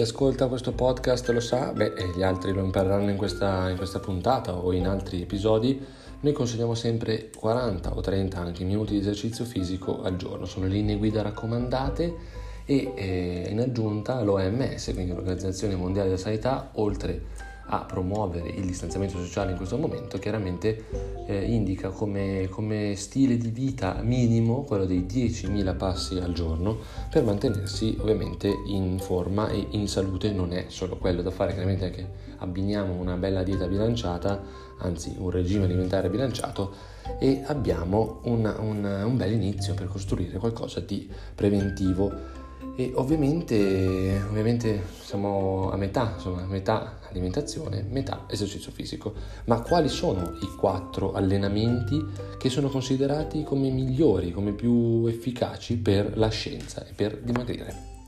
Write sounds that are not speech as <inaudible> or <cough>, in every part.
Chi ascolta questo podcast lo sa, beh, e gli altri lo impareranno in questa, in questa puntata o in altri episodi. Noi consigliamo sempre 40 o 30 anche minuti di esercizio fisico al giorno, sono linee guida raccomandate e eh, in aggiunta l'OMS, quindi l'Organizzazione Mondiale della Sanità, oltre a promuovere il distanziamento sociale in questo momento, chiaramente eh, indica come, come, stile di vita minimo quello dei 10.000 passi al giorno per mantenersi ovviamente in forma e in salute. Non è solo quello da fare, chiaramente anche abbiniamo una bella dieta bilanciata, anzi un regime alimentare bilanciato e abbiamo una, una, un bel inizio per costruire qualcosa di preventivo e ovviamente, ovviamente siamo a metà, insomma, metà alimentazione, metà esercizio fisico. Ma quali sono i quattro allenamenti che sono considerati come migliori, come più efficaci per la scienza e per dimagrire?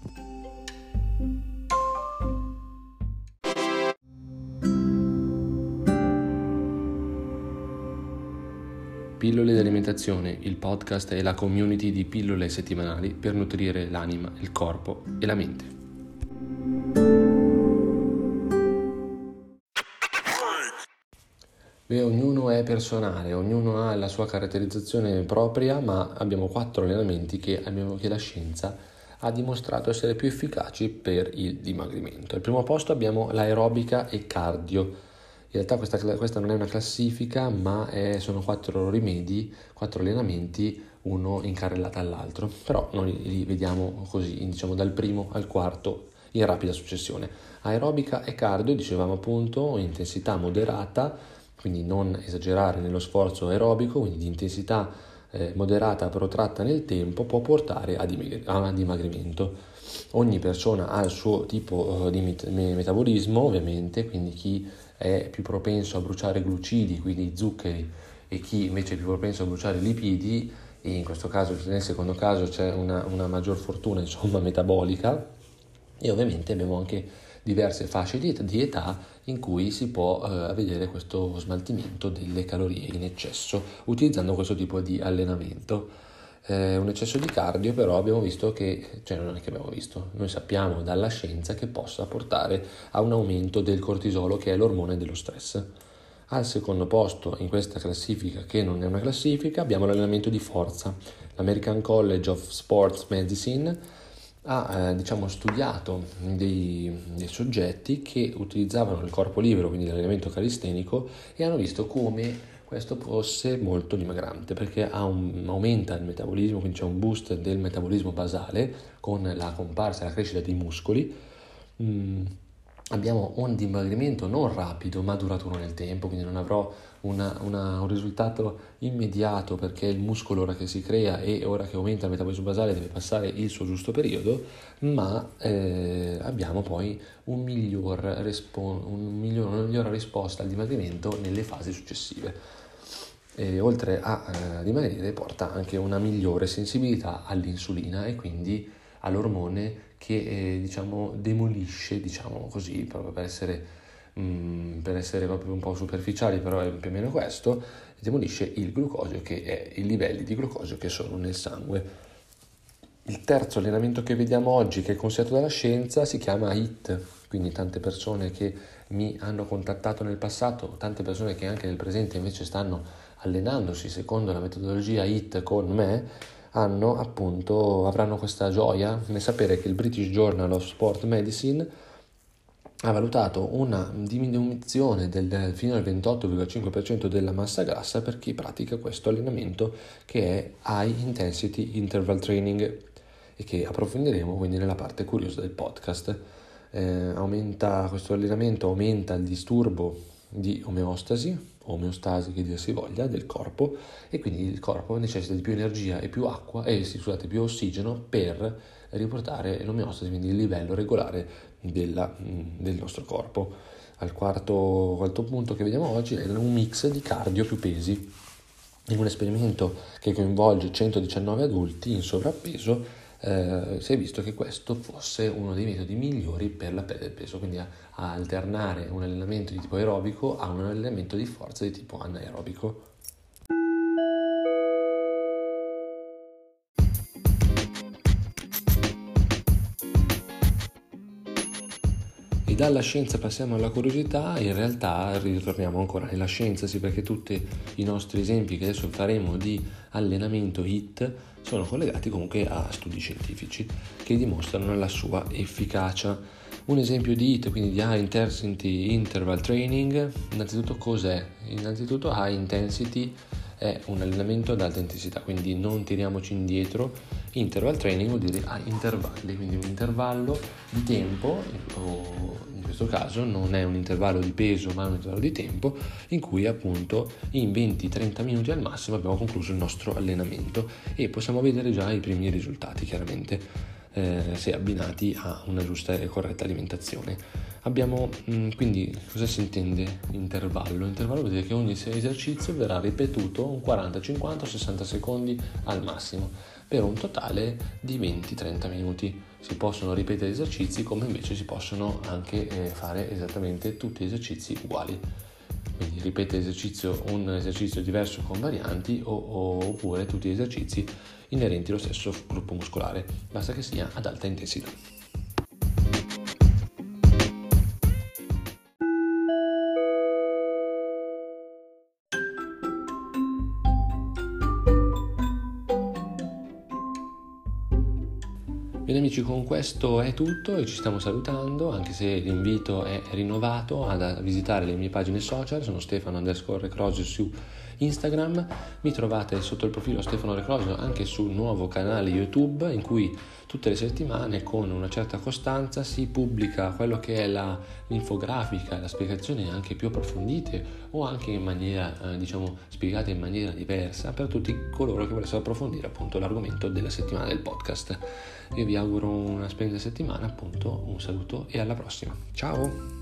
Pillole di alimentazione, il podcast e la community di pillole settimanali per nutrire l'anima, il corpo e la mente. Beh, ognuno è personale, ognuno ha la sua caratterizzazione propria, ma abbiamo quattro allenamenti che, abbiamo, che la scienza ha dimostrato essere più efficaci per il dimagrimento. Al primo posto abbiamo l'aerobica e cardio realtà questa, questa non è una classifica, ma è, sono quattro rimedi, quattro allenamenti, uno in carrellata all'altro. Però noi li vediamo così, diciamo dal primo al quarto in rapida successione. Aerobica e cardio, dicevamo appunto, intensità moderata, quindi non esagerare nello sforzo aerobico, quindi di intensità eh, moderata protratta nel tempo può portare a, dimagri- a dimagrimento. Ogni persona ha il suo tipo uh, di met- metabolismo, ovviamente, quindi chi è più propenso a bruciare glucidi, quindi zuccheri, e chi invece è più propenso a bruciare lipidi, e in questo caso, nel secondo caso, c'è una, una maggior fortuna insomma, <laughs> metabolica. E ovviamente abbiamo anche diverse fasce di età in cui si può eh, vedere questo smaltimento delle calorie in eccesso utilizzando questo tipo di allenamento eh, un eccesso di cardio però abbiamo visto che, cioè non è che abbiamo visto, noi sappiamo dalla scienza che possa portare a un aumento del cortisolo che è l'ormone dello stress. Al secondo posto in questa classifica, che non è una classifica, abbiamo l'allenamento di forza. L'American College of Sports Medicine ha eh, diciamo, studiato dei, dei, soggetti che utilizzavano il corpo libero, quindi l'allenamento calistenico, e hanno visto come questo fosse molto dimagrante perché un, aumenta il metabolismo, quindi c'è un boost del metabolismo basale con la comparsa e la crescita dei muscoli. Mm, abbiamo un dimagrimento non rapido ma duraturo nel tempo, quindi non avrò una, una, un risultato immediato perché il muscolo ora che si crea e ora che aumenta il metabolismo basale deve passare il suo giusto periodo, ma eh, abbiamo poi un miglior respo- un miglior, una migliore risposta al dimagrimento nelle fasi successive e oltre a eh, dimagrire porta anche una migliore sensibilità all'insulina e quindi all'ormone che eh, diciamo demolisce, diciamo così, proprio per essere, mh, mm, per essere proprio un po' superficiali, però è più o meno questo, demolisce il glucosio che è i livelli di glucosio che sono nel sangue. Il terzo allenamento che vediamo oggi, che è consigliato dalla scienza, si chiama HIT, quindi tante persone che mi hanno contattato nel passato, tante persone che anche nel presente invece stanno allenandosi secondo la metodologia HIT con me, hanno appunto, avranno questa gioia nel sapere che il British Journal of Sport Medicine ha valutato una diminuzione del, fino al 28,5% della massa grassa per chi pratica questo allenamento che è High Intensity Interval Training e che approfondiremo quindi nella parte curiosa del podcast. Eh, aumenta, questo allenamento aumenta il disturbo di omeostasi, omeostasi che dir si voglia, del corpo e quindi il corpo necessita di più energia e più acqua e scusate, più ossigeno per riportare l'omeostasi, quindi il livello regolare della, del nostro corpo. Al quarto, quarto punto che vediamo oggi è un mix di cardio più pesi. In un esperimento che coinvolge 119 adulti in sovrappeso eh, si è visto che questo fosse uno dei metodi migliori per la perdita del peso, quindi a, a alternare un allenamento di tipo aerobico a un allenamento di forza di tipo anaerobico. E dalla scienza passiamo alla curiosità, in realtà ritorniamo ancora nella scienza, sì, perché tutti i nostri esempi che adesso faremo di allenamento HIT sono collegati comunque a studi scientifici che dimostrano la sua efficacia. Un esempio di HIT, quindi di High Intensity Interval Training, innanzitutto cos'è? Innanzitutto High Intensity è un allenamento ad alta intensità, quindi non tiriamoci indietro. Interval training vuol dire a intervalli, quindi un intervallo di tempo, o in questo caso non è un intervallo di peso ma un intervallo di tempo, in cui appunto in 20-30 minuti al massimo abbiamo concluso il nostro allenamento e possiamo vedere già i primi risultati chiaramente. Eh, se abbinati a una giusta e corretta alimentazione. Abbiamo mm, quindi cosa si intende intervallo? Intervallo vuol dire che ogni esercizio verrà ripetuto un 40, 50 o 60 secondi al massimo per un totale di 20-30 minuti. Si possono ripetere esercizi come invece si possono anche eh, fare esattamente tutti gli esercizi uguali. Quindi ripete esercizio, un esercizio diverso con varianti o, o, oppure tutti gli esercizi inerenti allo stesso gruppo muscolare, basta che sia ad alta intensità. Bene amici, con questo è tutto e ci stiamo salutando, anche se l'invito è rinnovato ad visitare le mie pagine social, sono Stefano underscore Recrosio su Instagram, mi trovate sotto il profilo Stefano Recrosio anche sul nuovo canale YouTube in cui tutte le settimane con una certa costanza si pubblica quello che è la, l'infografica, la spiegazione anche più approfondite o anche in maniera, eh, diciamo, spiegate in maniera diversa per tutti coloro che volessero approfondire appunto l'argomento della settimana del podcast. Io vi auguro una splendida settimana, appunto un saluto e alla prossima. Ciao!